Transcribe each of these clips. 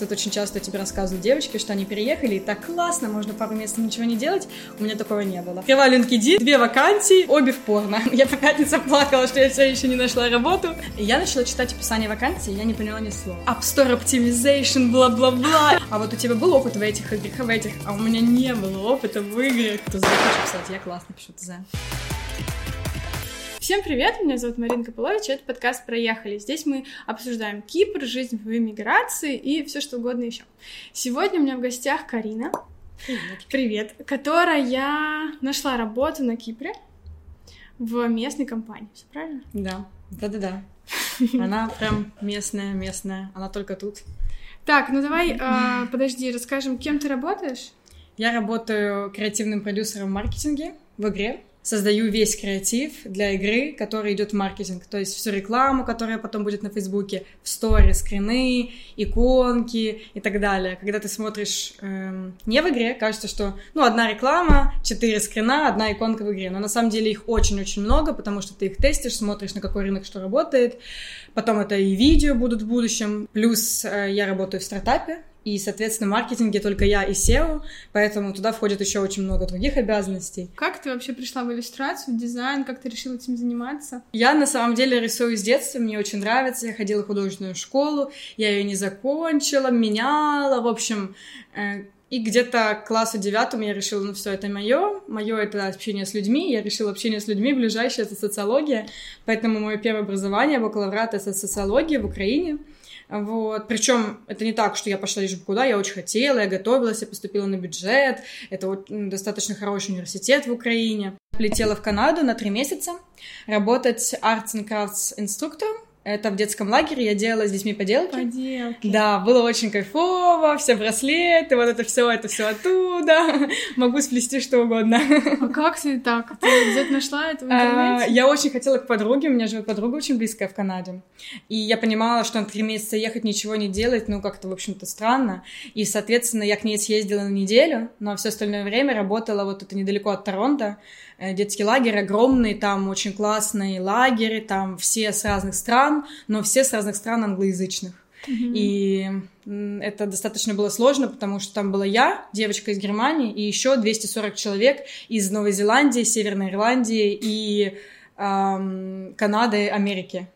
Тут очень часто тебе рассказывают девочки, что они переехали, и так классно, можно пару месяцев ничего не делать. У меня такого не было. Открываю LinkedIn, две вакансии, обе в порно. Я по пятницам плакала, что я все еще не нашла работу. И я начала читать описание вакансии, я не поняла ни слова. App Store Optimization, бла-бла-бла. А вот у тебя был опыт в этих играх, в этих, а у меня не было опыта в играх. Кто захочет писать, я классно пишу ТЗ. Всем привет, меня зовут Марина Копылович, это подкаст «Проехали». Здесь мы обсуждаем Кипр, жизнь в эмиграции и все что угодно еще. Сегодня у меня в гостях Карина. Привет. Привет. Которая нашла работу на Кипре в местной компании. Все правильно? Да, да-да-да. Она прям местная, местная. Она только тут. Так, ну давай, э, подожди, расскажем, кем ты работаешь? Я работаю креативным продюсером в маркетинге в игре создаю весь креатив для игры, который идет в маркетинг. То есть всю рекламу, которая потом будет на Фейсбуке, в сторе, скрины, иконки и так далее. Когда ты смотришь эм, не в игре, кажется, что ну одна реклама, четыре скрина, одна иконка в игре. Но на самом деле их очень-очень много, потому что ты их тестишь, смотришь, на какой рынок что работает. Потом это и видео будут в будущем. Плюс э, я работаю в стартапе, и, соответственно, в маркетинге только я и SEO, поэтому туда входит еще очень много других обязанностей. Как ты вообще пришла в иллюстрацию, в дизайн, как ты решила этим заниматься? Я на самом деле рисую с детства, мне очень нравится, я ходила в художественную школу, я ее не закончила, меняла, в общем, э, и где-то к классу девятому я решила, ну все, это мое, мое это общение с людьми, я решила общение с людьми, ближайшее это социология, поэтому мое первое образование, бакалавриат это социология в Украине, вот. Причем это не так, что я пошла лишь куда, я очень хотела, я готовилась, я поступила на бюджет. Это вот достаточно хороший университет в Украине. Летела в Канаду на три месяца работать arts and crafts инструктором это в детском лагере я делала с детьми поделки. Поделки. Да, было очень кайфово, все браслеты, вот это все, это все оттуда. Могу сплести что угодно. А как ты так? Ты где-то нашла это в интернете? А, я очень хотела к подруге, у меня живет подруга очень близкая в Канаде. И я понимала, что на три месяца ехать, ничего не делать, ну, как-то, в общем-то, странно. И, соответственно, я к ней съездила на неделю, но все остальное время работала вот это недалеко от Торонто. Э, детский лагерь огромный, там очень классный лагерь, там все с разных стран, но все с разных стран англоязычных. Mm-hmm. И это достаточно было сложно, потому что там была я, девочка из Германии, и еще 240 человек из Новой Зеландии, Северной Ирландии и эм, Канады, Америки.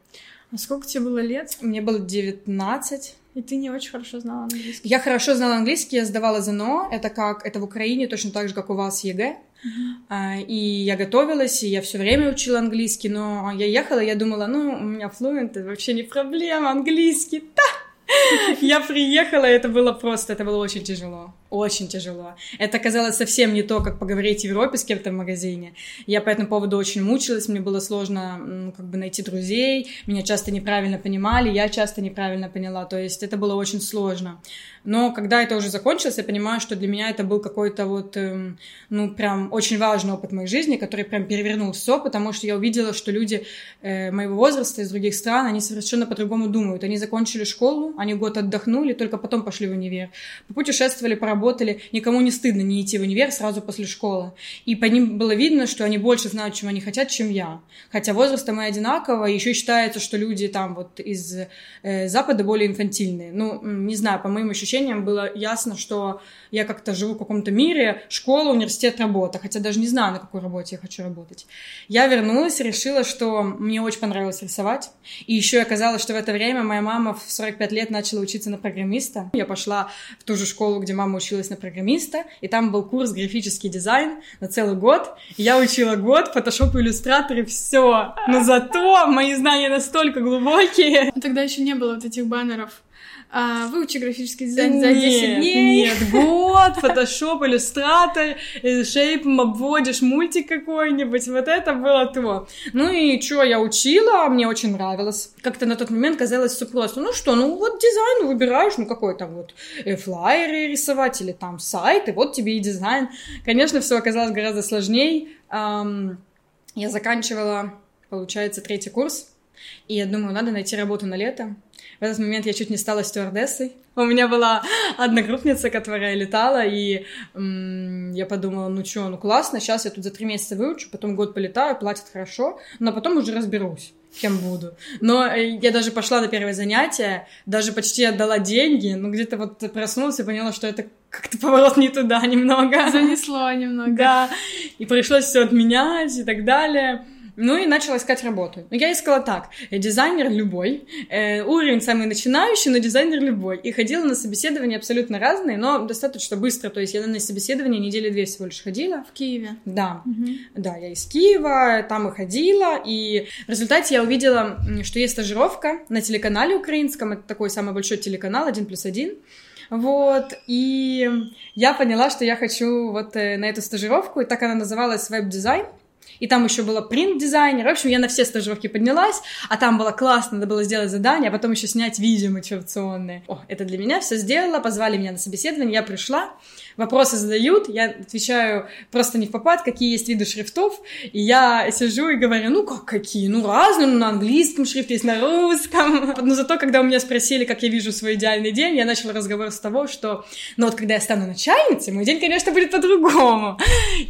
А сколько тебе было лет? Мне было 19. И ты не очень хорошо знала английский. Я хорошо знала английский, я сдавала ЗНО. Это как это в Украине, точно так же, как у вас ЕГЭ. Uh-huh. И я готовилась, и я все время учила английский, но я ехала, я думала, ну, у меня fluent, это вообще не проблема, английский, да! Я приехала, это было просто, это было очень тяжело очень тяжело. Это казалось совсем не то, как поговорить в Европе с кем-то в магазине. Я по этому поводу очень мучилась, мне было сложно как бы найти друзей, меня часто неправильно понимали, я часто неправильно поняла, то есть это было очень сложно. Но когда это уже закончилось, я понимаю, что для меня это был какой-то вот, эм, ну, прям очень важный опыт моей жизни, который прям перевернул все, потому что я увидела, что люди э, моего возраста из других стран, они совершенно по-другому думают. Они закончили школу, они год отдохнули, только потом пошли в универ. Попутешествовали, поработали, работали, никому не стыдно не идти в универ сразу после школы. И по ним было видно, что они больше знают, чем они хотят, чем я. Хотя возраста мы одинаково, еще считается, что люди там вот из э, Запада более инфантильные. Ну, не знаю, по моим ощущениям было ясно, что я как-то живу в каком-то мире, школа, университет, работа, хотя даже не знаю, на какой работе я хочу работать. Я вернулась решила, что мне очень понравилось рисовать. И еще оказалось, что в это время моя мама в 45 лет начала учиться на программиста. Я пошла в ту же школу, где мама училась на программиста, и там был курс графический дизайн на целый год. Я учила год, фотошоп, иллюстраторы, все. Но зато мои знания настолько глубокие. Тогда еще не было вот этих баннеров а, выучи графический дизайн за 10 дней. Нет, год, фотошоп, иллюстратор, шейпом обводишь мультик какой-нибудь, вот это было то. Ну и что, я учила, мне очень нравилось. Как-то на тот момент казалось все просто. Ну что, ну вот дизайн выбираешь, ну какой там вот э, флайеры рисовать или там сайт, и вот тебе и дизайн. Конечно, все оказалось гораздо сложнее. Я заканчивала, получается, третий курс, и я думаю, надо найти работу на лето. В этот момент я чуть не стала стюардессой. У меня была одногруппница, которая летала, и м- я подумала, ну что, ну классно, сейчас я тут за три месяца выучу, потом год полетаю, платят хорошо, но потом уже разберусь. кем буду. Но э, я даже пошла на первое занятие, даже почти отдала деньги, но где-то вот проснулась и поняла, что это как-то поворот не туда немного. Занесло немного. Да, и пришлось все отменять и так далее. Ну и начала искать работу. Я искала так, дизайнер любой, э, уровень самый начинающий, но дизайнер любой. И ходила на собеседования абсолютно разные, но достаточно быстро. То есть я на собеседование недели две всего лишь ходила. В Киеве? Да. Угу. Да, я из Киева, там и ходила. И в результате я увидела, что есть стажировка на телеканале украинском. Это такой самый большой телеканал, один плюс один. Вот, и я поняла, что я хочу вот э, на эту стажировку, и так она называлась веб-дизайн и там еще было принт-дизайнер. В общем, я на все стажировки поднялась, а там было классно, надо было сделать задание, а потом еще снять видео мотивационные. О, это для меня все сделала, позвали меня на собеседование, я пришла, вопросы задают, я отвечаю просто не в попад, какие есть виды шрифтов, и я сижу и говорю, ну как какие, ну разные, ну на английском шрифт есть, на русском. Но зато, когда у меня спросили, как я вижу свой идеальный день, я начала разговор с того, что, ну вот когда я стану начальницей, мой день, конечно, будет по-другому.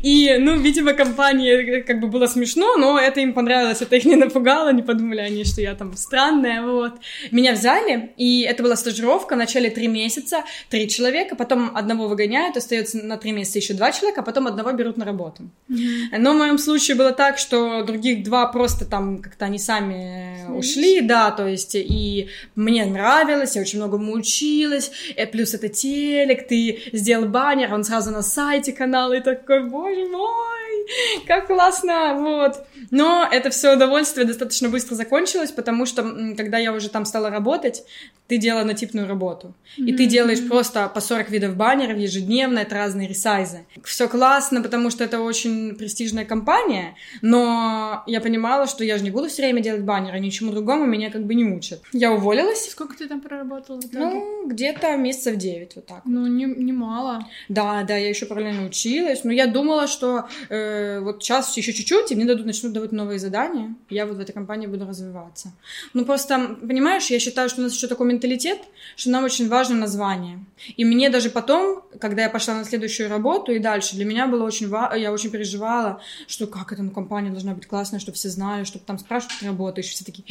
И, ну, видимо, компания как бы было смешно, но это им понравилось, это их не напугало, не подумали они, что я там странная, вот. Меня взяли, и это была стажировка, в начале три месяца, три человека, потом одного выгоняют, меняют, остается на три месяца еще два человека, а потом одного берут на работу. Mm-hmm. Но в моем случае было так, что других два просто там как-то они сами mm-hmm. ушли, да, то есть и мне нравилось, я очень многому училась, и плюс это телек, ты сделал баннер, он сразу на сайте канала, и такой, боже мой, как классно, вот. Но это все удовольствие достаточно быстро закончилось, потому что когда я уже там стала работать, ты делала однотипную работу. Mm-hmm. И ты делаешь просто по 40 видов баннеров ежедневно, это разные ресайзы. Все классно, потому что это очень престижная компания, но я понимала, что я же не буду все время делать баннеры, ничему другому меня как бы не учат. Я уволилась. Сколько ты там проработала в итоге? Ну, где-то месяцев 9, вот так. Ну, не, не мало. Да, да, я еще параллельно училась, но я думала, что э, вот сейчас еще чуть-чуть, и мне дадут, начнут давать новые задания, я вот в этой компании буду развиваться. Ну, просто, понимаешь, я считаю, что у нас еще такой менталитет, что нам очень важно название. И мне даже потом, когда я пошла на следующую работу и дальше, для меня было очень важно, я очень переживала, что как эта ну, компания должна быть классная, чтобы все знали, чтобы там спрашивают, как работаешь, все такие...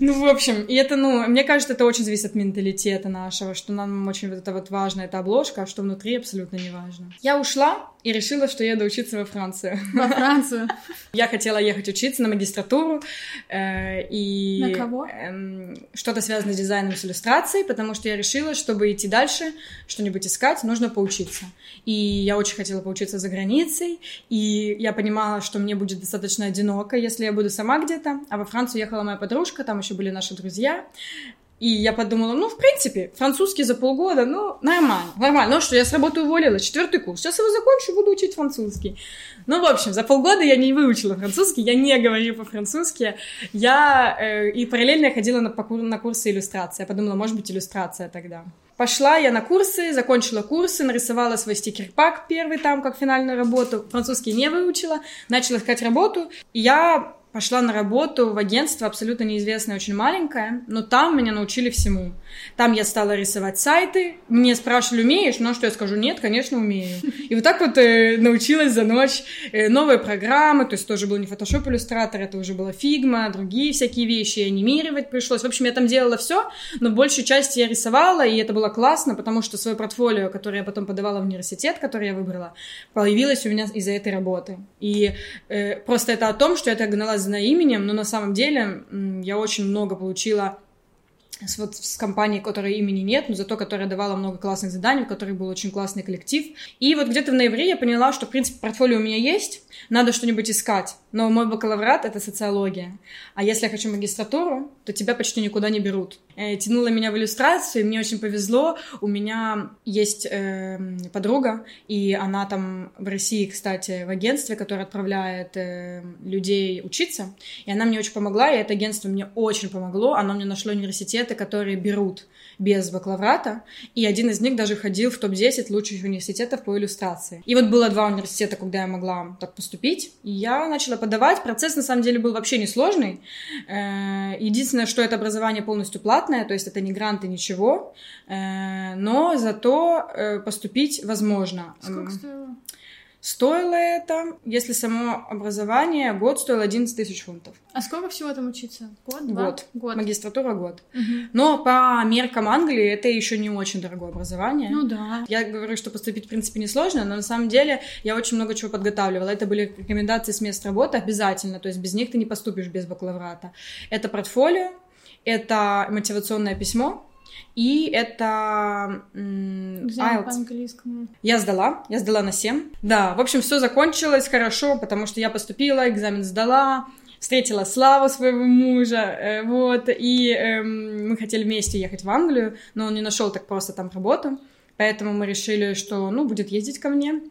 Ну, в общем, и это, ну, мне кажется, это очень зависит от менталитета нашего, что нам очень вот это вот важно, эта обложка, а что внутри абсолютно не важно. Я ушла и решила, что еду учиться во Францию. Во Францию? Я хотела ехать учиться на магистратуру. Э, и... На кого? Э, что-то связанное с дизайном, с иллюстрацией, потому что я решила, чтобы идти дальше, что-нибудь искать, нужно поучиться. И я очень хотела поучиться за границей, и я понимала, что мне будет достаточно одиноко, если я буду сама где-то. А во Францию ехала моя подружка, там еще были наши друзья. И я подумала, ну, в принципе, французский за полгода, ну, нормально, нормально. Ну что, я с работы уволилась, четвертый курс. Сейчас его закончу, буду учить французский. Ну, в общем, за полгода я не выучила французский, я не говорю по-французски. Я э, и параллельно ходила на, на курсы иллюстрации. Я подумала, может быть, иллюстрация тогда. Пошла я на курсы, закончила курсы, нарисовала свой стикер-пак первый там, как финальную работу. Французский не выучила, начала искать работу. И я пошла на работу в агентство абсолютно неизвестное, очень маленькое, но там меня научили всему. Там я стала рисовать сайты, мне спрашивали, умеешь? Ну, что я скажу, нет, конечно, умею. И вот так вот э, научилась за ночь э, новые программы, то есть тоже был не Photoshop Illustrator, это уже была Figma, другие всякие вещи, анимировать пришлось. В общем, я там делала все, но большую часть я рисовала, и это было классно, потому что свое портфолио, которое я потом подавала в университет, который я выбрала, появилось у меня из-за этой работы. И э, просто это о том, что я так гналась за именем, но на самом деле я очень много получила с, вот, с компанией, которой имени нет, но зато которая давала много классных заданий, в которой был очень классный коллектив. И вот где-то в ноябре я поняла, что, в принципе, портфолио у меня есть, надо что-нибудь искать. Но мой бакалавриат — это социология. А если я хочу магистратуру, то тебя почти никуда не берут. Э, тянула меня в иллюстрацию, и мне очень повезло. У меня есть э, подруга, и она там в России, кстати, в агентстве, которое отправляет э, людей учиться. И она мне очень помогла, и это агентство мне очень помогло. Оно мне нашло университеты, которые берут без бакалаврата, и один из них даже ходил в топ-10 лучших университетов по иллюстрации. И вот было два университета, куда я могла так поступить, и я начала подавать. Процесс, на самом деле, был вообще несложный. Э, единственное, что это образование полностью платное, то есть это не гранты, ничего, э, но зато э, поступить возможно. Сколько стоило? Стоило это, если само образование, год стоил 11 тысяч фунтов. А сколько всего там учиться? Год? Два? Год. Год. Магистратура год. Мгм. Но по меркам Англии это еще не очень дорогое образование. Ну да. Я говорю, что поступить, в принципе, несложно, но на самом деле я очень много чего подготавливала. Это были рекомендации с мест работы обязательно, то есть без них ты не поступишь без бакалаврата. Это портфолио, это мотивационное письмо, и это IELTS. Я сдала, я сдала на 7. Да, в общем, все закончилось хорошо, потому что я поступила, экзамен сдала, встретила Славу, своего мужа, э, вот, и эм, мы хотели вместе ехать в Англию, но он не нашел так просто там работу, поэтому мы решили, что, ну, будет ездить ко мне.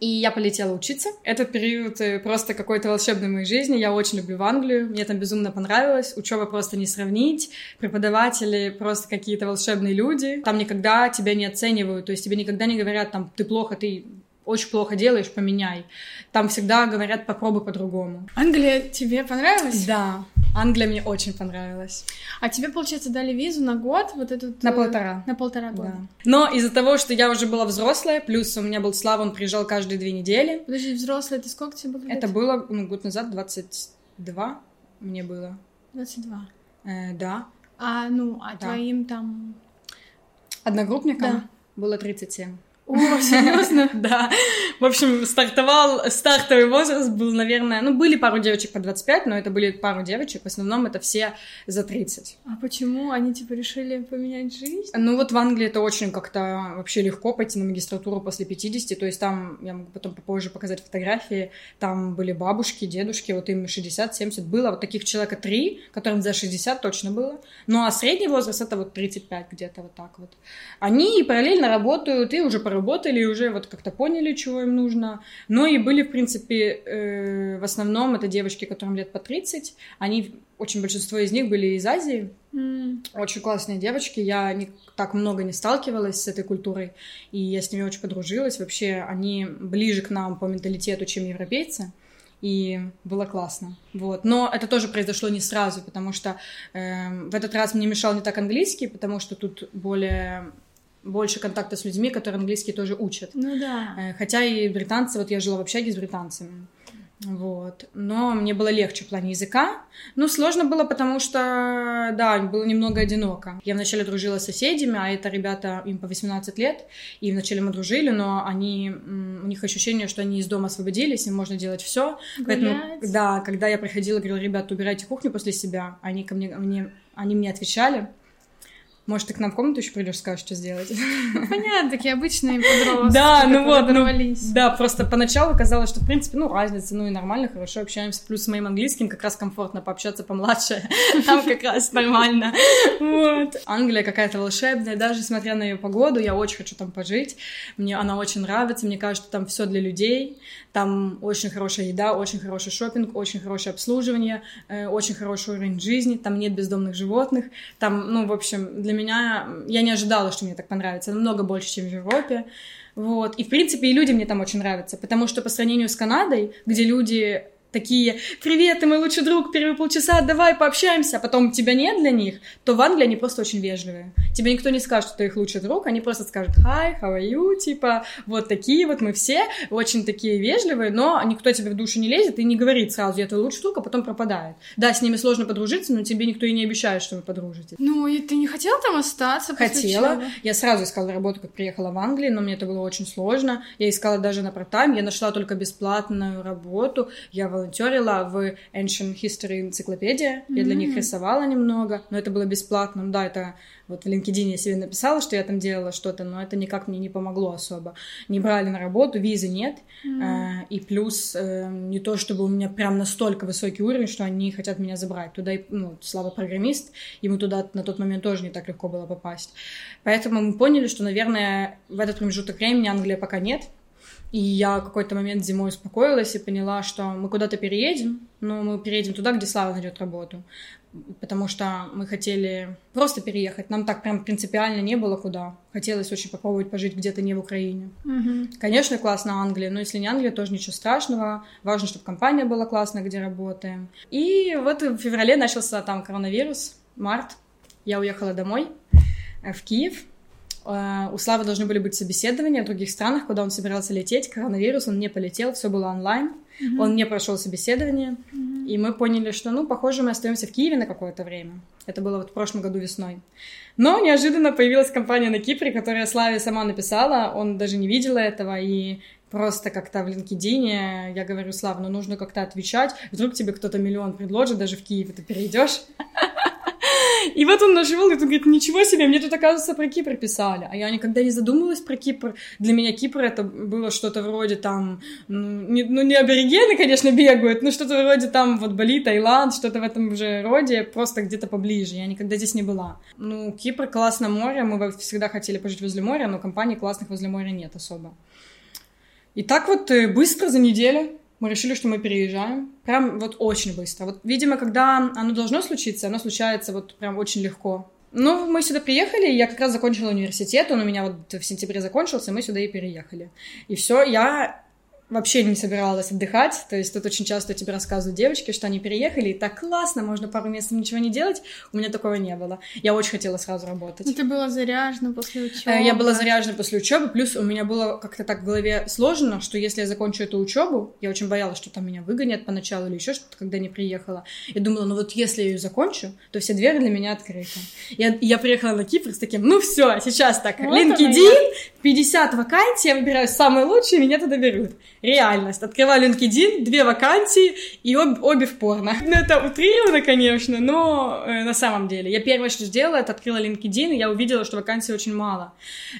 И я полетела учиться. Этот период э, просто какой-то волшебный в моей жизни. Я очень люблю в Англию. Мне там безумно понравилось. Учеба просто не сравнить. Преподаватели просто какие-то волшебные люди. Там никогда тебя не оценивают. То есть тебе никогда не говорят, там, ты плохо, ты очень плохо делаешь, поменяй. Там всегда говорят, попробуй по-другому. Англия тебе понравилась? Да, Англия мне очень понравилась. А тебе, получается, дали визу на год, вот этот... На э, полтора. На полтора года. Да. Но из-за того, что я уже была взрослая, плюс у меня был Слава, он приезжал каждые две недели. Подожди, взрослый, это сколько тебе было лет? Это было ну, год назад, 22 мне было. 22. Э, да. А, ну, а Да. твоим там... Одногруппникам Да. было 37. О, серьезно? Да. В общем, стартовал, стартовый возраст был, наверное, ну, были пару девочек по 25, но это были пару девочек, в основном это все за 30. А почему? Они, типа, решили поменять жизнь? Ну, вот в Англии это очень как-то вообще легко пойти на магистратуру после 50, то есть там, я могу потом попозже показать фотографии, там были бабушки, дедушки, вот им 60-70 было, вот таких человека три, которым за 60 точно было, ну, а средний возраст это вот 35 где-то вот так вот. Они параллельно работают и уже поработали, и уже вот как-то поняли, чего им нужно, но и были, в принципе, э, в основном это девочки, которым лет по 30, они, очень большинство из них были из Азии, М, очень классные девочки, я не, так много не сталкивалась с этой культурой, и я с ними очень подружилась. Вообще, они ближе к нам по менталитету, чем европейцы, и было классно. Вот. Но это тоже произошло не сразу, потому что эм, в этот раз мне мешал не так английский, потому что тут более больше контакта с людьми, которые английский тоже учат. Ну да. Э, Хотя и британцы, вот я жила в общаге с британцами. Вот. Но мне было легче в плане языка. Ну, сложно было, потому что, да, было немного одиноко. Я вначале дружила с соседями, а это ребята, им по 18 лет, и вначале мы дружили, но они, у них ощущение, что они из дома освободились, им можно делать все. Поэтому, да, когда я приходила, говорила, ребята, убирайте кухню после себя, они ко мне, мне они мне отвечали, может, ты к нам в комнату еще придешь, скажешь, что сделать? Понятно, такие обычные подростки, Да, ну вот, ну. Да, просто поначалу казалось, что, в принципе, ну, разница, ну и нормально, хорошо общаемся. Плюс с моим английским как раз комфортно пообщаться помладше. Там как раз нормально. Вот. Англия какая-то волшебная, даже смотря на ее погоду, я очень хочу там пожить. Мне она очень нравится, мне кажется, там все для людей. Там очень хорошая еда, очень хороший шопинг, очень хорошее обслуживание, э, очень хороший уровень жизни, там нет бездомных животных. Там, ну, в общем, для меня... Я не ожидала, что мне так понравится. Намного больше, чем в Европе. Вот. И, в принципе, и люди мне там очень нравятся, потому что по сравнению с Канадой, где люди такие «Привет, ты мой лучший друг, первые полчаса, давай пообщаемся», а потом тебя нет для них, то в Англии они просто очень вежливые. Тебе никто не скажет, что ты их лучший друг, они просто скажут «Hi, how are you?» Типа вот такие вот мы все, очень такие вежливые, но никто тебе в душу не лезет и не говорит сразу «Я твой лучший друг», а потом пропадает. Да, с ними сложно подружиться, но тебе никто и не обещает, что вы подружитесь. Ну, и ты не хотела там остаться Хотела. Я сразу искала работу, как приехала в Англию, но мне это было очень сложно. Я искала даже на part Я нашла только бесплатную работу. Я волонтерила в Ancient History энциклопедия. Я для них рисовала немного, но это было бесплатно. Ну Да, это вот в LinkedIn я себе написала, что я там делала что-то, но это никак мне не помогло особо. Не брали на работу, визы нет. М. Э, И плюс э, не то, чтобы у меня прям настолько высокий уровень, что они хотят меня забрать. Туда, и, ну, Слава программист, ему туда на тот момент тоже не так легко было попасть. Поэтому мы поняли, что, наверное, в этот промежуток времени Англии пока нет. И я какой-то момент зимой успокоилась и поняла, что мы куда-то переедем, но мы переедем туда, где Слава найдет работу. Потому что мы хотели просто переехать. Нам так прям принципиально не было куда. Хотелось очень попробовать пожить где-то не в Украине. Мгм. Конечно, классно Англия, но если не Англия, тоже ничего страшного. Важно, чтобы компания была классная, где работаем. И вот в феврале начался там коронавирус, март. Я уехала домой, э, в Киев. Э, у Славы должны были быть собеседования в других странах, куда он собирался лететь. Коронавирус, он не полетел, все было онлайн. Mm-hmm. Он не прошел собеседование. Mm-hmm. И мы поняли, что, ну, похоже, мы остаемся в Киеве на какое-то время. Это было вот в прошлом году весной. Но неожиданно появилась компания на Кипре, которая Славе сама написала. Он даже не видел этого. И просто как-то в LinkedIn я говорю, Слав, ну нужно как-то отвечать. Вдруг тебе кто-то миллион предложит, даже в Киеве ты перейдешь. И вот он нашел, и он говорит, ничего себе, мне тут, оказывается, про Кипр писали. А я никогда не задумывалась про Кипр. Для меня Кипр это было что-то вроде там, ну не, ну, не аборигены, конечно, бегают, но что-то вроде там вот Бали, Таиланд, что-то в этом же роде, просто где-то поближе. Я никогда здесь не была. Ну, Кипр классно море, мы всегда хотели пожить возле моря, но компаний классных возле моря нет особо. И так вот э, быстро за неделю мы решили, что мы переезжаем. Прям вот очень быстро. Вот, видимо, когда оно должно случиться, оно случается вот прям очень легко. Ну, мы сюда приехали, я как раз закончила университет, он у меня вот в сентябре закончился, мы сюда и переехали. И все, я вообще не собиралась отдыхать, то есть тут очень часто тебе рассказывают девочки, что они переехали, и так классно, можно пару месяцев ничего не делать, у меня такого не было. Я очень хотела сразу работать. И ты была заряжена после учебы. Э, я была заряжена после учебы, плюс у меня было как-то так в голове сложно, что если я закончу эту учебу, я очень боялась, что там меня выгонят поначалу или еще что-то, когда не приехала. Я думала, ну вот если я ее закончу, то все двери для меня открыты. Я, я приехала на Кипр с таким, ну все, сейчас так, вот LinkedIn, 50 вакансий, я выбираю самые лучшие, меня туда берут реальность. Открываю LinkedIn, две вакансии, и об, обе в порно. Ну, это утрировано, конечно, но э, на самом деле. Я первое, что сделала, это открыла LinkedIn, и я увидела, что вакансий очень мало.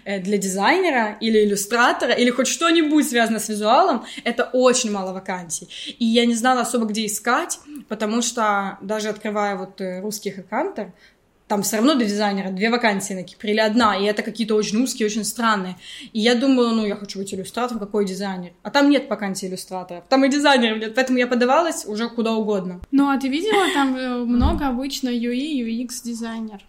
Э, для дизайнера или иллюстратора, или хоть что-нибудь связано с визуалом, это очень мало вакансий. И я не знала особо, где искать, потому что даже открывая вот э, русский HeadHunter, там все равно для дизайнера две вакансии на Кипре или одна, и это какие-то очень узкие, очень странные. И я думала, ну, я хочу быть иллюстратором, какой дизайнер? А там нет вакансий иллюстраторов, там и дизайнеров нет, поэтому я подавалась уже куда угодно. Ну, а ты видела, там э, много обычно UI, UX дизайнер?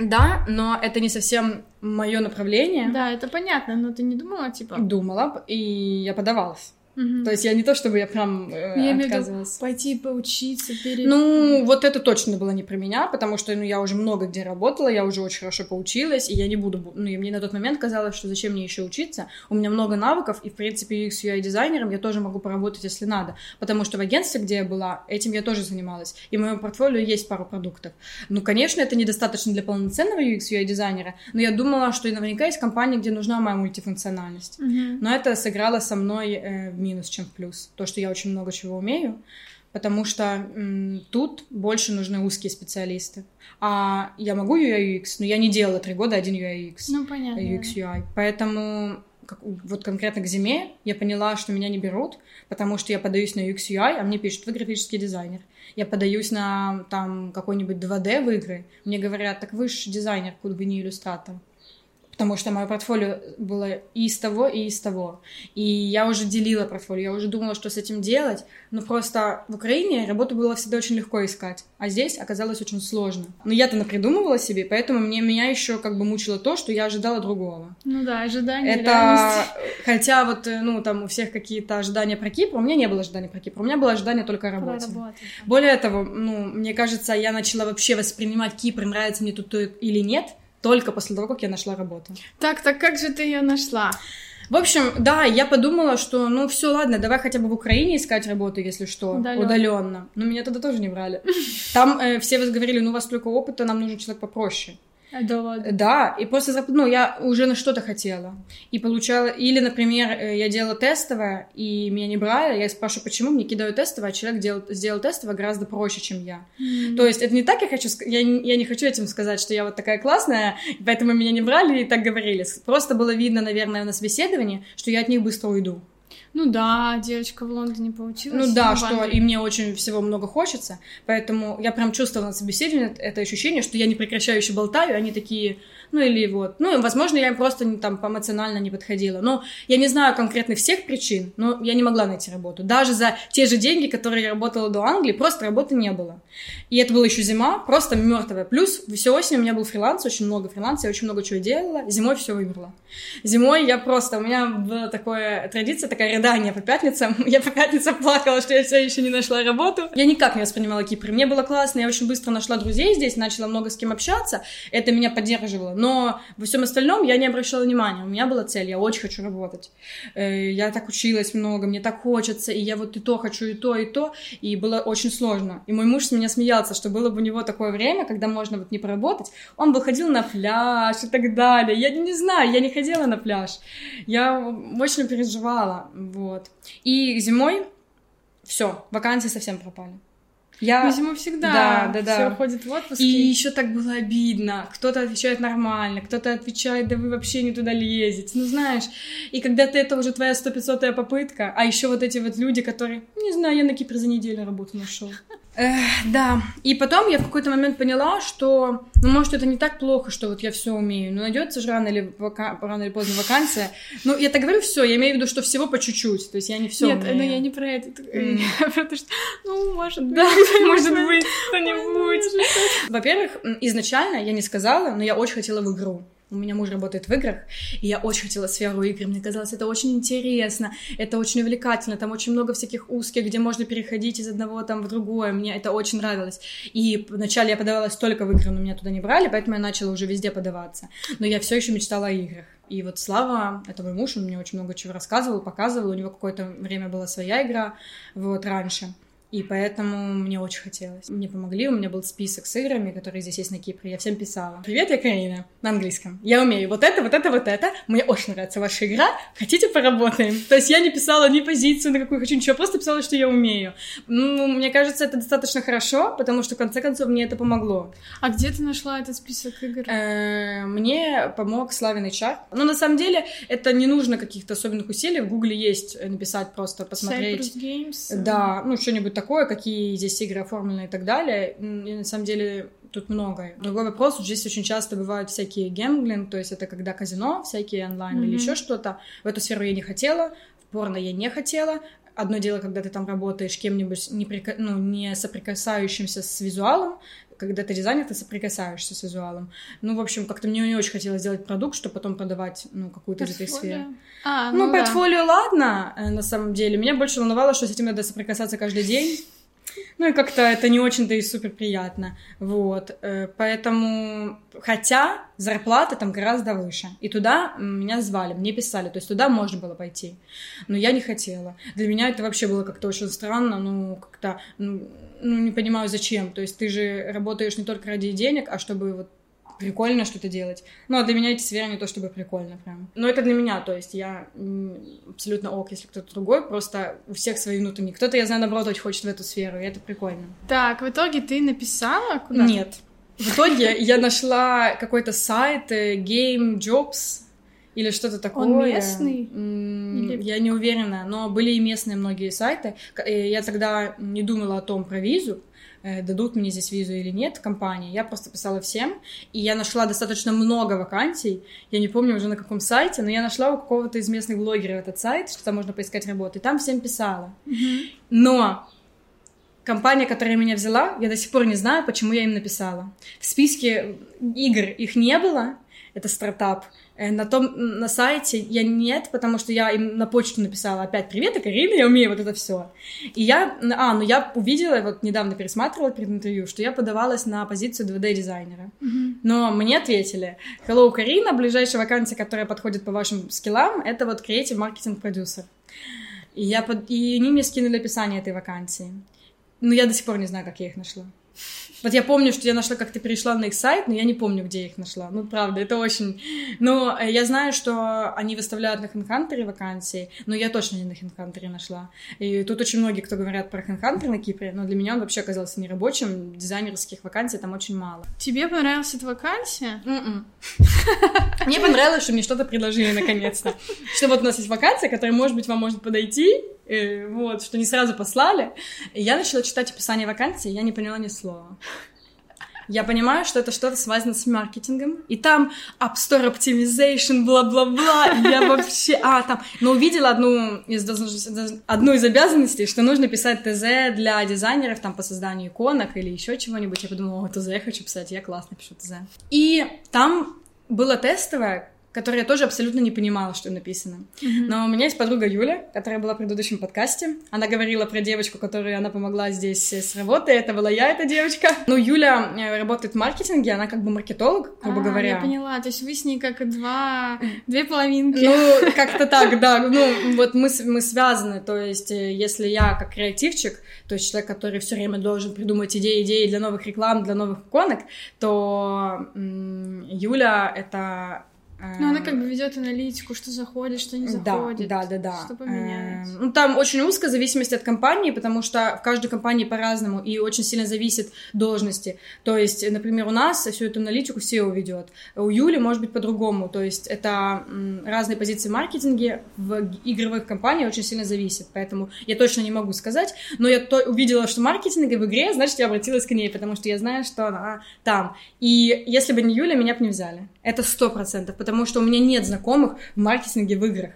Да, но это не совсем мое направление. Да, это понятно, но ты не думала, типа? Думала, и я подавалась. Угу. То есть я не то, чтобы я прям э, я отказывалась. Виду, пойти поучиться перед... Ну, вот это точно было не про меня, потому что ну, я уже много где работала, я уже очень хорошо поучилась, и я не буду... Ну, и мне на тот момент казалось, что зачем мне еще учиться? У меня много навыков, и, в принципе, UX UI дизайнером я тоже могу поработать, если надо. Потому что в агентстве, где я была, этим я тоже занималась. И в моем портфолио есть пару продуктов. Ну, конечно, это недостаточно для полноценного UX UI дизайнера, но я думала, что наверняка есть компании, где нужна моя мультифункциональность. Угу. Но это сыграло со мной э, минус, чем в плюс. То, что я очень много чего умею, потому что м, тут больше нужны узкие специалисты. А я могу UI UX, но я не делала три года один UI UX. Ну, понятно. UX UI. Поэтому как, вот конкретно к зиме я поняла, что меня не берут, потому что я подаюсь на UX UI, а мне пишут, вы графический дизайнер. Я подаюсь на там какой-нибудь 2D в игры, мне говорят, так вы же дизайнер, куда вы не иллюстратор потому что мое портфолио было и из того, и из того. И я уже делила портфолио, я уже думала, что с этим делать, но просто в Украине работу было всегда очень легко искать, а здесь оказалось очень сложно. Но я-то напридумывала себе, поэтому мне, меня еще как бы мучило то, что я ожидала другого. Ну да, ожидания, Это, реальность. хотя вот, э, ну, там у всех какие-то ожидания про Кипр, у меня не было ожидания про Кипр, у меня было ожидание только о работе. работе. Более того, ну, мне кажется, я начала вообще воспринимать Кипр, нравится мне тут или нет, только после того, как я нашла работу. Так, так как же ты ее нашла? В общем, да, я подумала, что ну все, ладно, давай хотя бы в Украине искать работу, если что, удаленно. Но меня тогда тоже не брали. Там э, все говорили, ну у вас только опыта, нам нужен человек попроще. Да ладно. Да, и после зарплаты, ну, я уже на что-то хотела. И получала, или, например, э, я делала тестовое, и меня не брали, я спрашиваю, почему, мне кидают тестовое, а человек делал, сделал тестовое гораздо проще, чем я. Mm-hmm. То есть это не так, я хочу, я, я не хочу этим сказать, что я вот такая классная, поэтому меня не брали и так говорили. Просто было видно, наверное, на собеседовании, что я от них быстро уйду. Ну да, девочка в Лондоне получилась. Ну да, что и мне очень всего много хочется, поэтому я прям чувствовала на собеседовании это ощущение, что я не прекращаю еще болтаю, они такие, ну или вот, ну, возможно, я им просто не, там эмоционально не подходила, но я не знаю конкретно всех причин, но я не могла найти работу, даже за те же деньги, которые я работала до Англии, просто работы не было, и это была еще зима, просто мертвая, плюс всю осень у меня был фриланс, очень много фриланса, я очень много чего делала, зимой все вымерло, зимой я просто, у меня была такая традиция, такая страдания по пятницам. Я по пятницам плакала, что я все еще не нашла работу. Я никак не воспринимала Кипр. Мне было классно, я очень быстро нашла друзей здесь, начала много с кем общаться. Это меня поддерживало. Но во всем остальном я не обращала внимания. У меня была цель, я очень хочу работать. Э, я так училась много, мне так хочется, и я вот и то хочу, и то, и то. И было очень сложно. И мой муж с меня смеялся, что было бы у него такое время, когда можно вот не поработать. Он бы ходил на пляж и так далее. Я не знаю, я не ходила на пляж. Я очень переживала, вот. И зимой все, вакансии совсем пропали. Я... Ну, зимой всегда да, да, да. все уходит в отпуск. И еще так было обидно. Кто-то отвечает нормально, кто-то отвечает, да вы вообще не туда лезете. Ну, знаешь, и когда ты это уже твоя 100-500 попытка, а еще вот эти вот люди, которые, не знаю, я на Кипре за неделю работу нашел. Эх, да. И потом я в какой-то момент поняла, что, ну, может, это не так плохо, что вот я все умею. Но найдется же рано или, вака... рано или поздно вакансия. Ну, я так говорю все, я имею в виду, что всего по чуть-чуть. То есть я не все Нет, умею. но я не про это. Mm. Потому что, ну, может быть. Да, может быть, что-нибудь. Во-первых, изначально я не сказала, но я очень хотела в игру. У меня муж работает в играх, и я очень хотела сферу игр. Мне казалось, это очень интересно, это очень увлекательно, там очень много всяких узких, где можно переходить из одного там в другое. Мне это очень нравилось. И вначале я подавалась только в игры, но меня туда не брали, поэтому я начала уже везде подаваться. Но я все еще мечтала о играх. И вот Слава, это мой муж, он мне очень много чего рассказывал, показывал. У него какое-то время была своя игра, вот, раньше. И поэтому мне очень хотелось. Мне помогли, у меня был список с играми, которые здесь есть на Кипре. Я всем писала. Привет, я Карина. На английском. Я умею вот это, вот это, вот это. Мне очень нравится ваша игра. Хотите, поработаем? То есть я не писала ни позицию, на какую хочу, ничего. Просто писала, что я умею. Ну, мне кажется, это достаточно хорошо, потому что, в конце концов, мне это помогло. А где ты нашла этот список игр? Э, мне помог Славин HR. Но на самом деле это не нужно каких-то особенных усилий. В Гугле есть написать просто, посмотреть. Games? Да, ну что-нибудь такое, какие здесь игры оформлены и так далее. И на самом деле тут много. Другой вопрос, здесь очень часто бывают всякие гемблинг, то есть это когда казино, всякие онлайн mm-hmm. или еще что-то. В эту сферу я не хотела, в порно я не хотела. Одно дело, когда ты там работаешь кем-нибудь не, прика... ну, не соприкасающимся с визуалом, когда ты дизайнер, ты соприкасаешься с визуалом. Ну, в общем, как-то мне не очень хотелось сделать продукт, чтобы потом продавать, ну, какую-то из этой сферы. А, ну, ну портфолио, да. ладно, э, на самом деле. Меня больше волновало, что с этим надо соприкасаться каждый день. Ну и как-то это не очень-то и супер приятно. Вот. Э, поэтому, хотя зарплата там гораздо выше. И туда меня звали, мне писали. То есть туда можно было пойти. Но я не хотела. Для меня это вообще было как-то очень странно. Ну, как-то, ну, не понимаю, зачем. То есть ты же работаешь не только ради денег, а чтобы вот прикольно что-то делать. Ну, а для меня эти сферы не то чтобы прикольно прям. Но это для меня, то есть я абсолютно ок, если кто-то другой, просто у всех свои внутренние. Кто-то, я знаю, наоборот, очень хочет в эту сферу, и это прикольно. Так, в итоге ты написала куда? Нет. В итоге я нашла какой-то сайт э, Game Jobs или что-то такое. Он местный? Или... Я не уверена, но были и местные многие сайты. Э, я тогда не думала о том про визу, дадут мне здесь визу или нет, компании. Я просто писала всем, и я нашла достаточно много вакансий. Я не помню уже на каком сайте, но я нашла у какого-то из местных блогеров этот сайт, что там можно поискать работу, и там всем писала. Но компания, которая меня взяла, я до сих пор не знаю, почему я им написала. В списке игр их не было, это стартап, Э, на том, на сайте я нет, потому что я им на почту написала опять «Привет, я Карина, я умею вот это все. И я, а, ну я увидела, вот недавно пересматривала перед интервью, что я подавалась на позицию 2D-дизайнера. Mm-hmm. Но мне ответили «Hello, Карина, ближайшая вакансия, которая подходит по вашим скиллам, это вот креатив маркетинг продюсер». И, я под... и они мне скинули описание этой вакансии. Но я до сих пор не знаю, как я их нашла. Вот я помню, что я нашла, как ты перешла на их сайт, но я не помню, где я их нашла. Ну, правда, это очень... Но э, я знаю, что они выставляют на HeadHunter вакансии, но я точно не на HeadHunter нашла. И тут очень многие, кто говорят про HeadHunter на Кипре, но для меня он вообще оказался нерабочим. Дизайнерских вакансий там очень мало. Тебе понравилась эта вакансия? М-м. Мне понравилось, что мне что-то предложили наконец-то. Что вот у нас есть вакансия, которая, может быть, вам может подойти, вот, что не сразу послали. И я начала читать описание вакансии, я не поняла ни слова. Я понимаю, что это что-то связано с маркетингом, и там App Store Optimization, бла-бла-бла, я вообще... А, там... Но увидела одну из, одну из обязанностей, что нужно писать ТЗ для дизайнеров, там, по созданию иконок или еще чего-нибудь. Я подумала, о, ТЗ я хочу писать, я классно пишу ТЗ. И там было тестовое, которые я тоже абсолютно не понимала, что написано. Mm-hmm. Но у меня есть подруга Юля, которая была в предыдущем подкасте. Она говорила про девочку, которой она помогла здесь с работой. Это была я, эта девочка. Ну, Юля э, работает в маркетинге, она как бы маркетолог, грубо а, говоря. я поняла. То есть вы с ней как два... две половинки. Ну, как-то так, да. Ну, вот мы, мы связаны. То есть, э, если я как креативчик, то есть человек, который все время должен придумать идеи, идеи для новых реклам, для новых иконок, то Юля — это ну, она как бы ведет аналитику, что заходит, что не заходит. Да, да, да, да. Что поменять. Эм, ну, там очень узко зависимость от компании, потому что в каждой компании по-разному и очень сильно зависит должности. То есть, например, у нас всю эту аналитику SEO ведет. У Юли может быть по-другому. То есть, это разные позиции в маркетинге в игровых компаниях очень сильно зависит. Поэтому я точно не могу сказать. Но я то увидела, что маркетинг в игре, значит, я обратилась к ней, потому что я знаю, что она там. И если бы не Юля, меня бы не взяли. Это сто процентов, потому что у меня нет знакомых в маркетинге в играх.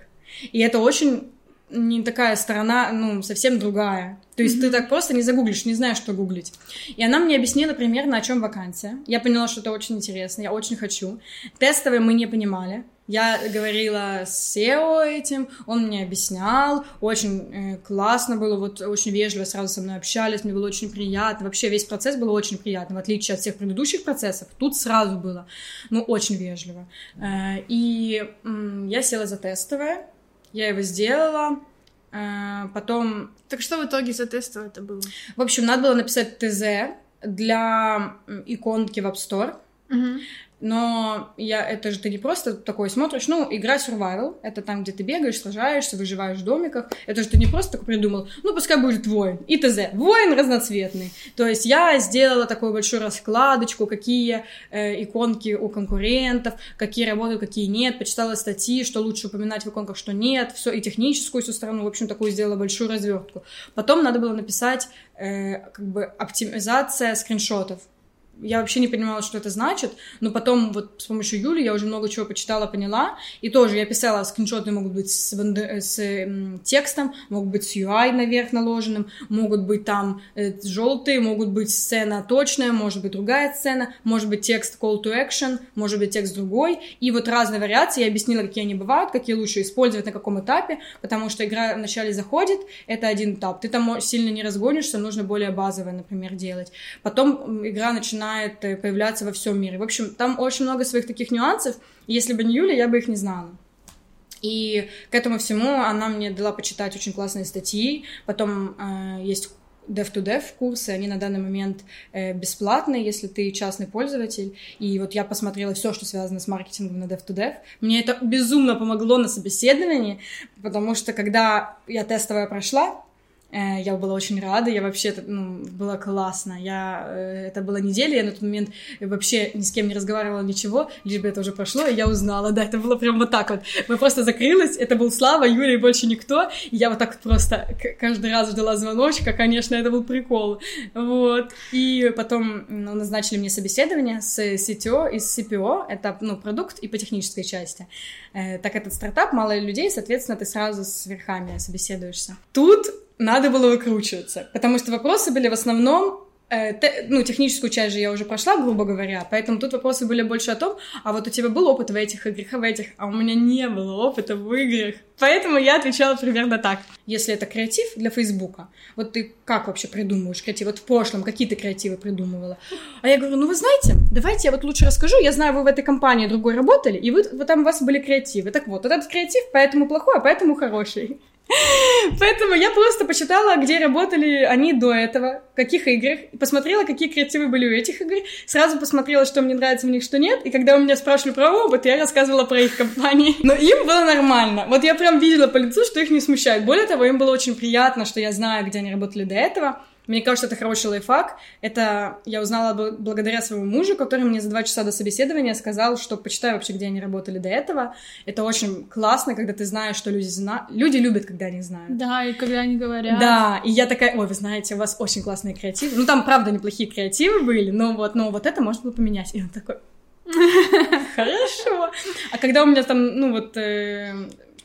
И это очень не такая сторона, ну, совсем другая. То есть mm-hmm. ты так просто не загуглишь, не знаешь, что гуглить. И она мне объяснила примерно, о чем вакансия. Я поняла, что это очень интересно, я очень хочу. Тестовые мы не понимали. Я говорила с SEO этим, он мне объяснял, очень э, классно было, вот очень вежливо сразу со мной общались, мне было очень приятно, вообще весь процесс был очень приятный, в отличие от всех предыдущих процессов, тут сразу было, ну, очень вежливо. Э, и э, я села за тестовое, я его сделала, э, потом... Так что в итоге за тестовое это было? В общем, надо было написать ТЗ для иконки в App Store, Угу но я, это же ты не просто такой смотришь, ну, игра survival, это там, где ты бегаешь, сражаешься, выживаешь в домиках, это же ты не просто такой придумал, ну, пускай будет воин, и т.з. Воин разноцветный. То есть я сделала такую большую раскладочку, какие э, иконки у конкурентов, какие работают, какие нет, почитала статьи, что лучше упоминать в иконках, что нет, все, и техническую всю сторону, в общем, такую сделала большую развертку. Потом надо было написать э, как бы оптимизация скриншотов, я вообще не понимала, что это значит, но потом вот с помощью Юли я уже много чего почитала, поняла, и тоже я писала, скриншоты могут быть с, с м, текстом, могут быть с UI наверх наложенным, могут быть там э, желтые, могут быть сцена точная, может быть другая сцена, может быть текст call to action, может быть текст другой, и вот разные вариации, я объяснила, какие они бывают, какие лучше использовать на каком этапе, потому что игра вначале заходит, это один этап, ты там сильно не разгонишься, нужно более базовое, например, делать, потом игра начинает начинает э, появляться во всем мире. В общем, там очень много своих таких нюансов. Если бы не Юля, я бы их не знала. И к этому всему она мне дала почитать очень классные статьи. Потом э, есть Dev-to-Dev курсы, они на данный момент э, бесплатные, если ты частный пользователь. И вот я посмотрела все, что связано с маркетингом на Dev-to-Dev. Мне это безумно помогло на собеседовании, потому что когда я тестовая прошла, я была очень рада, я вообще, ну, было классно. Я, э, это была неделя, я на тот момент вообще ни с кем не разговаривала, ничего, лишь бы это уже прошло, и я узнала, да, это было прям вот так вот. Мы просто закрылась, это был Слава, Юля и больше никто, и я вот так вот просто каждый раз ждала звоночка, конечно, это был прикол, вот. И потом ну, назначили мне собеседование с CTO и с CPO, это, ну, продукт и по технической части. Э, так этот стартап, мало людей, соответственно, ты сразу с верхами собеседуешься. Тут надо было выкручиваться, потому что вопросы были в основном э, те, ну, техническую часть же я уже прошла, грубо говоря, поэтому тут вопросы были больше о том, а вот у тебя был опыт в этих играх, а в этих, а у меня не было опыта в играх. Поэтому я отвечала примерно так. Если это креатив для Фейсбука, вот ты как вообще придумываешь креатив? Вот в прошлом какие ты креативы придумывала? А я говорю, ну вы знаете, давайте я вот лучше расскажу, я знаю, вы в этой компании другой работали, и вы, вот там у вас были креативы. Так вот, этот креатив поэтому плохой, а поэтому хороший. Поэтому я просто почитала, где работали они до этого, в каких играх, посмотрела, какие креативы были у этих игр, сразу посмотрела, что мне нравится в них, что нет, и когда у меня спрашивали про опыт, я рассказывала про их компании. Но им было нормально. Вот я прям видела по лицу, что их не смущает. Более того, им было очень приятно, что я знаю, где они работали до этого, мне кажется, это хороший лайфхак. Это я узнала благодаря своему мужу, который мне за два часа до собеседования сказал, что почитай вообще, где они работали до этого. Это очень классно, когда ты знаешь, что люди знают. Люди любят, когда они знают. Да, и когда они говорят. Да, и я такая, ой, вы знаете, у вас очень классные креативы. Ну, там, правда, неплохие креативы были, но вот, но вот это можно было поменять. И он такой, хорошо. А когда у меня там, ну вот, э,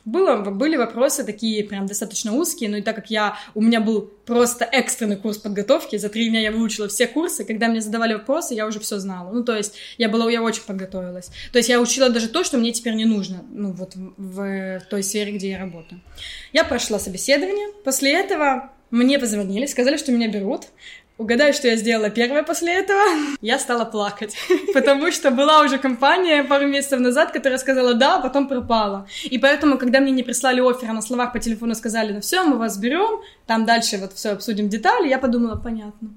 Было, были вопросы такие прям достаточно узкие, но и так как я, у меня был просто экстренный курс подготовки, за три дня я выучила все курсы, когда мне задавали вопросы, я уже все знала. Ну, то есть я была, я очень подготовилась. То есть я учила даже то, что мне теперь не нужно, ну, вот в, в той сфере, где я работаю. Я прошла собеседование, после этого мне позвонили, сказали, что меня берут. Угадай, что я сделала первое после этого? Я стала плакать, потому что была уже компания пару месяцев назад, которая сказала «да», а потом пропала. И поэтому, когда мне не прислали оффер, а на словах по телефону сказали «ну все, мы вас берем, там дальше вот все обсудим детали», я подумала «понятно».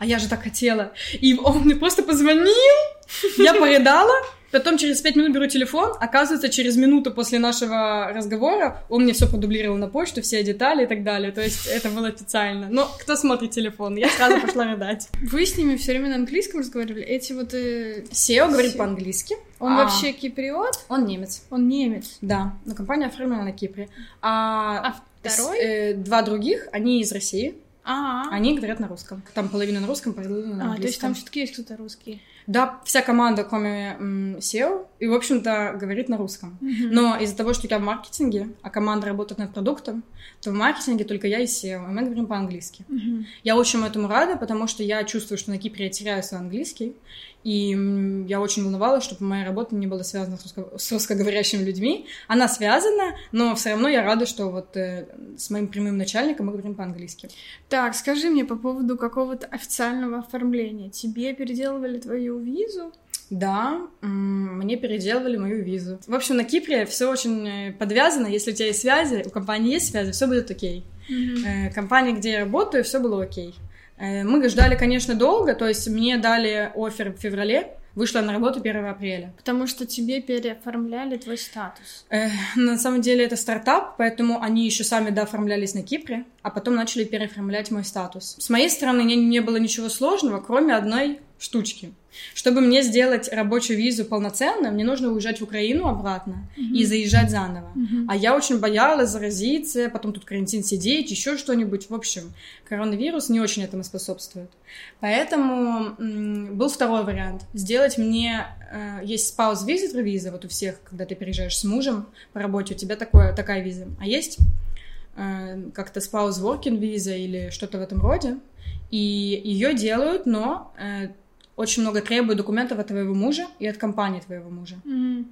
А я же так хотела. И он мне просто позвонил, я порыдала, Потом через пять минут беру телефон, оказывается, через минуту после нашего разговора он мне все продублировал на почту, все детали и так далее. То есть это было официально. Но кто смотрит телефон? Я сразу пошла рыдать. Вы с ними все время на английском разговаривали? Эти вот... Э... SEO говорит по-английски. Он а... вообще киприот? Он немец. Он немец? Да, но компания оформлена на Кипре. А, а второй? С, э, два других, они из России. А-а-а. Они говорят на русском. Там половина на русском, половина на английском. А, то есть там все-таки есть кто-то русский. Да, вся команда, кроме SEO, и, в общем-то, говорит на русском. Mm-hmm. Но из-за того, что я в маркетинге, а команда работает над продуктом, то в маркетинге только я и SEO, и мы говорим по-английски. Mm-hmm. Я очень этому рада, потому что я чувствую, что на Кипре я теряю свой английский, и я очень волновалась, чтобы моя работа не была связана с, русско... с русскоговорящими людьми. Она связана, но все равно я рада, что вот э, с моим прямым начальником мы говорим по-английски. Так, скажи мне по поводу какого-то официального оформления. Тебе переделывали твою визу? Да, мне переделывали мою визу. В общем, на Кипре все очень э, подвязано. Если у тебя есть связи, у компании есть связи, все будет окей. Mm-hmm. Компания, где я работаю, все было окей. Э, мы ждали, конечно, долго, то есть мне дали офер в феврале, вышла на работу 1 апреля. Потому что тебе переоформляли твой статус. Э, на самом деле это стартап, поэтому они еще сами дооформлялись на Кипре, а потом начали переоформлять мой статус. С моей стороны не, не было ничего сложного, кроме одной штучки. Чтобы мне сделать рабочую визу полноценно, мне нужно уезжать в Украину обратно mm-hmm. и заезжать заново. Mm-hmm. А я очень боялась заразиться, потом тут карантин сидеть, еще что-нибудь. В общем, коронавирус не очень этому способствует. Поэтому м- был второй вариант. Сделать мне... Э, есть спаус visitor виза, вот у всех, когда ты переезжаешь с мужем по работе, у тебя такое, такая виза. А есть э, как-то спаус working виза или что-то в этом роде. И ее делают, но... Э, очень много требует документов от твоего мужа и от компании твоего мужа. Mm.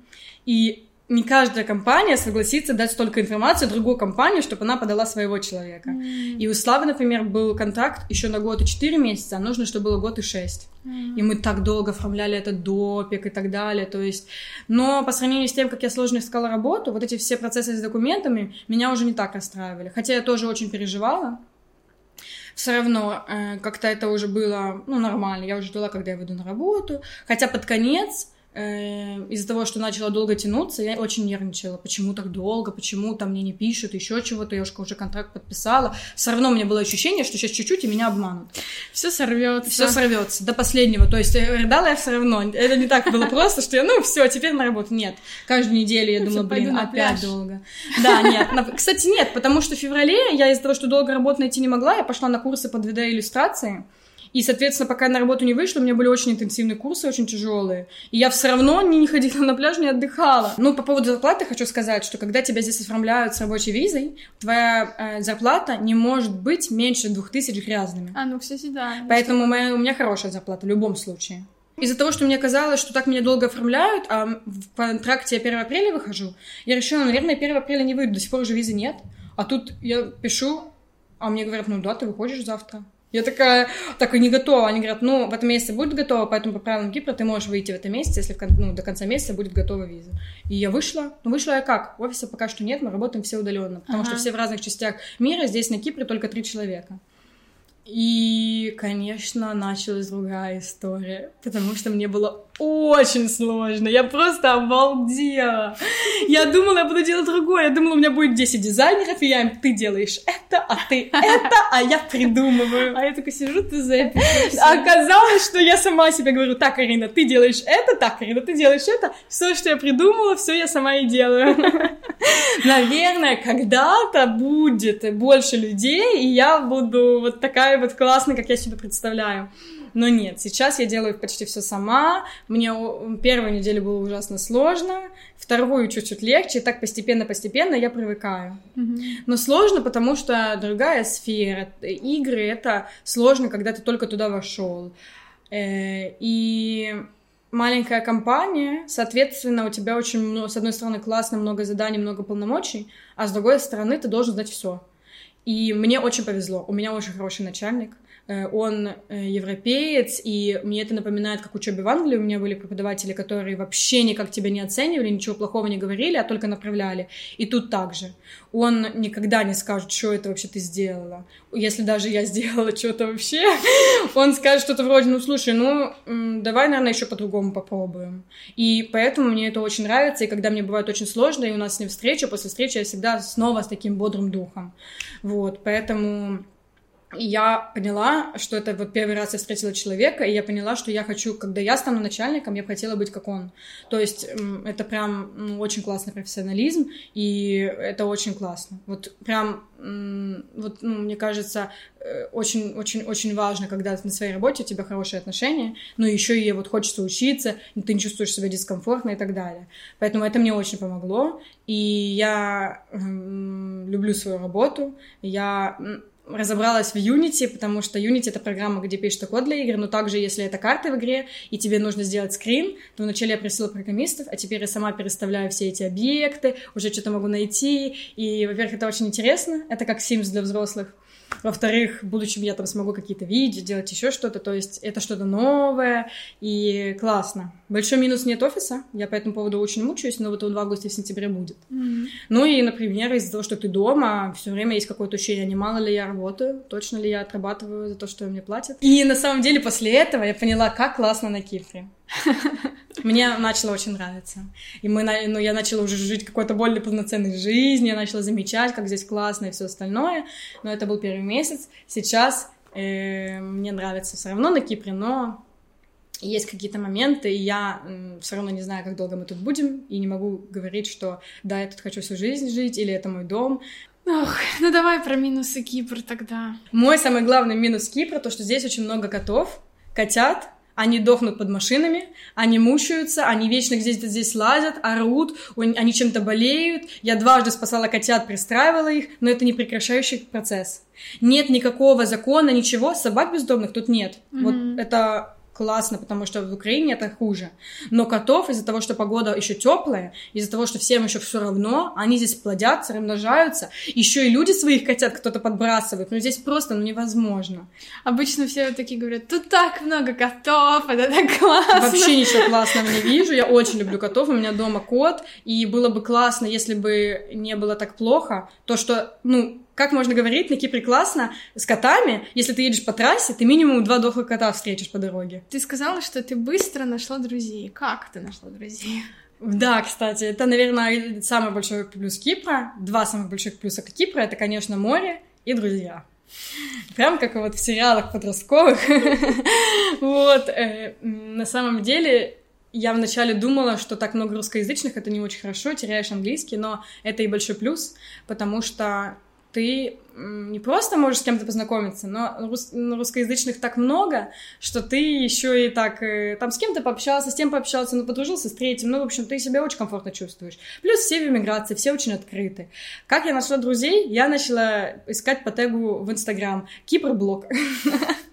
И не каждая компания согласится дать столько информации другой компании, чтобы она подала своего человека. Mm. И у Славы, например, был контракт еще на год и 4 месяца, а нужно, чтобы было год и 6. Mm. И мы так долго оформляли этот допик и так далее. То есть... Но по сравнению с тем, как я сложно искала работу, вот эти все процессы с документами меня уже не так расстраивали. Хотя я тоже очень переживала, все равно э, как-то это уже было, ну, нормально. Я уже ждала, когда я выйду на работу. Хотя под конец из-за того, что начала долго тянуться, я очень нервничала. Почему так долго? Почему там мне не пишут? Еще чего-то? Я уже контракт подписала. Все равно у меня было ощущение, что сейчас чуть-чуть и меня обманут. Все сорвется. Все сорвется до последнего. То есть э, рыдала я все равно. Это не так было просто, что я, ну, все, теперь на работу. Нет. Каждую неделю я думала, блин, опять долго. Да, нет. Кстати, нет, потому что в феврале я из-за того, что долго работу найти не могла, я пошла на курсы по 2D-иллюстрации. И, соответственно, пока я на работу не вышла, у меня были очень интенсивные курсы, очень тяжелые. И я все равно не, ходила на пляж, не отдыхала. Ну, по поводу зарплаты хочу сказать, что когда тебя здесь оформляют с рабочей визой, твоя э, зарплата не может быть меньше двух тысяч грязными. А, ну, кстати, да. Поэтому моя, у меня хорошая зарплата в любом случае. Из-за того, что мне казалось, что так меня долго оформляют, а в контракте я 1 апреля выхожу, я решила, наверное, 1 апреля не выйду, до сих пор уже визы нет. А тут я пишу, а мне говорят, ну да, ты выходишь завтра. Я такая, так и не готова. Они говорят, ну, в этом месяце будет готова, поэтому по правилам Кипра ты можешь выйти в этом месяце, если в, ну, до конца месяца будет готова виза. И я вышла. Ну, вышла я как? Офиса пока что нет, мы работаем все удаленно, потому ага. что все в разных частях мира, здесь на Кипре только три человека. И, конечно, началась другая история, потому что мне было очень сложно. Я просто обалдела. Я думала, я буду делать другое. Я думала, у меня будет 10 дизайнеров, и я им, ты делаешь это, а ты это, а я придумываю. А я только сижу, ты записываешь. Оказалось, что я сама себе говорю, так, Арина, ты делаешь это, так, Арина, ты делаешь это. Все, что я придумала, все я сама и делаю. Наверное, когда-то будет больше людей, и я буду вот такая вот классная, как я себе представляю. Но нет, сейчас я делаю почти все сама. Мне первую неделю было ужасно сложно, вторую чуть-чуть легче, и так постепенно-постепенно я привыкаю. Mm-hmm. Но сложно, потому что другая сфера. Игры — это сложно, когда ты только туда вошел. Э, и маленькая компания, соответственно, у тебя очень, много, с одной стороны, классно, много заданий, много полномочий, а с другой стороны, ты должен знать все. И мне очень повезло. У меня очень хороший начальник. Э, он э, европеец, и мне это напоминает, как учебе в Англии. У меня были преподаватели, которые вообще никак тебя не оценивали, ничего плохого не говорили, а только направляли. И тут также. Он никогда не скажет, что это вообще ты сделала. Если даже я сделала что-то вообще, он скажет что-то вроде, ну, слушай, ну, давай, наверное, еще по-другому попробуем. И поэтому мне это очень нравится, и когда мне бывает очень сложно, и у нас с ним встреча, после встречи я всегда снова с таким бодрым духом. Вот, поэтому я поняла, что это вот первый раз я встретила человека, и я поняла, что я хочу, когда я стану начальником, я бы хотела быть как он. То есть это прям ну, очень классный профессионализм, и это очень классно. Вот прям, вот, ну, мне кажется, очень-очень-очень э, важно, когда на своей работе у тебя хорошие отношения, но еще и вот хочется учиться, ты не чувствуешь себя дискомфортно и так далее. Поэтому это мне очень помогло, и я люблю свою работу, я разобралась в Unity, потому что Unity — это программа, где пишешь код для игр, но также, если это карта в игре, и тебе нужно сделать скрин, то вначале я просила программистов, а теперь я сама переставляю все эти объекты, уже что-то могу найти, и, во-первых, это очень интересно, это как Sims для взрослых, во-вторых, в будущем я там смогу какие-то видео, делать еще что-то. То есть это что-то новое и классно. Большой минус нет офиса. Я по этому поводу очень мучаюсь, но вот он в августе, в сентябре будет. Mm-hmm. Ну и, например, из-за того, что ты дома, все время есть какое-то ощущение, не мало ли я работаю, точно ли я отрабатываю за то, что мне платят. И на самом деле после этого я поняла, как классно на Кипре. Мне начало очень нравиться. И мы, ну, я начала уже жить какой-то более полноценной жизнью, я начала замечать, как здесь классно и все остальное. Но это был первый месяц. Сейчас э, мне нравится все равно на Кипре, но есть какие-то моменты, и я все равно не знаю, как долго мы тут будем, и не могу говорить, что да, я тут хочу всю жизнь жить, или это мой дом. Ох, ну давай про минусы Кипра тогда. Мой самый главный минус Кипра то, что здесь очень много котов, котят, они дохнут под машинами, они мучаются, они вечно где-то здесь лазят, орут, они чем-то болеют. Я дважды спасала котят, пристраивала их, но это не прекращающий процесс. Нет никакого закона, ничего, собак бездомных тут нет. Mm-hmm. Вот это классно, потому что в Украине это хуже. Но котов из-за того, что погода еще теплая, из-за того, что всем еще все равно, они здесь плодятся, размножаются. Еще и люди своих котят кто-то подбрасывает. Ну здесь просто ну, невозможно. Обычно все вот такие говорят, тут так много котов, это так классно. Вообще ничего классного не вижу. Я очень люблю котов. У меня дома кот. И было бы классно, если бы не было так плохо. То, что, ну, как можно говорить на Кипре классно с котами, если ты едешь по трассе, ты минимум два дохлых кота встретишь по дороге. Ты сказала, что ты быстро нашла друзей. Как ты нашла друзей? Да, кстати, это, наверное, самый большой плюс Кипра. Два самых больших плюса Кипра — это, конечно, море и друзья. Прям как вот в сериалах подростковых. Вот. Э, на самом деле, я вначале думала, что так много русскоязычных — это не очень хорошо, теряешь английский, но это и большой плюс, потому что ты не просто можешь с кем-то познакомиться, но рус- русскоязычных так много, что ты еще и так э, там с кем-то пообщался, с тем пообщался, ну, подружился с третьим, ну, в общем, ты себя очень комфортно чувствуешь. Плюс все в эмиграции, все очень открыты. Как я нашла друзей? Я начала искать по тегу в Инстаграм Кипр-блог.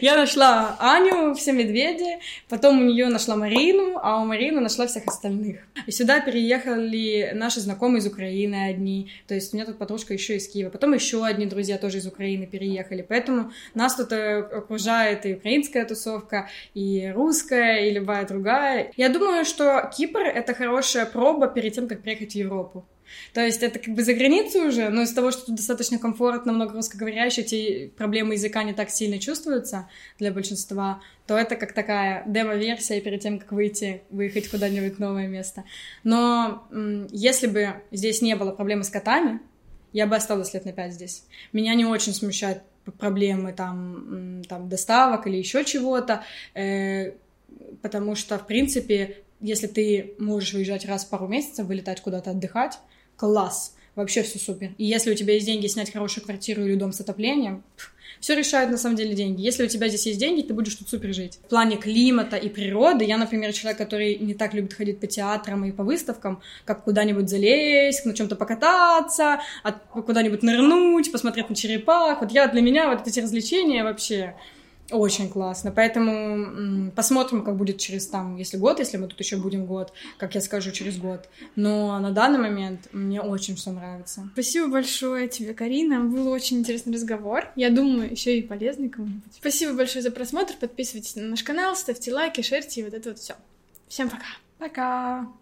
Я нашла Аню, все медведи, потом у нее нашла Марину, а у Марины нашла всех остальных. И сюда переехали наши знакомые из Украины одни, то есть у меня тут подружка еще из Киева, потом еще одни друзья тоже из Украины переехали, поэтому нас тут э, окружает и украинская тусовка, и русская, и любая другая. Я думаю, что Кипр — это хорошая проба перед тем, как приехать в Европу. То есть это как бы за границей уже, но из того, что тут достаточно комфортно, много русскоговорящих, эти проблемы языка не так сильно чувствуются для большинства, то это как такая демо-версия перед тем, как выйти, выехать куда-нибудь новое место. Но если бы здесь не было проблемы с котами, я бы осталась лет на пять здесь. Меня не очень смущают проблемы там, там доставок или еще чего-то, э, потому что, в принципе, если ты можешь выезжать раз в пару месяцев, вылетать куда-то отдыхать, класс. вообще все супер. И если у тебя есть деньги снять хорошую квартиру или дом с отоплением, все решают на самом деле деньги. Если у тебя здесь есть деньги, ты будешь тут супер жить. В плане климата и природы, я, например, человек, который не так любит ходить по театрам и по выставкам, как куда-нибудь залезть, на чем-то покататься, куда-нибудь нырнуть, посмотреть на черепах. Вот я для меня вот эти развлечения вообще очень классно. Поэтому посмотрим, как будет через там, если год, если мы тут еще будем год, как я скажу, через год. Но на данный момент мне очень все нравится. Спасибо большое тебе, Карина. Был очень интересный разговор. Я думаю, еще и полезный кому-нибудь. Спасибо большое за просмотр. Подписывайтесь на наш канал, ставьте лайки, шерьте и вот это вот все. Всем пока. Пока.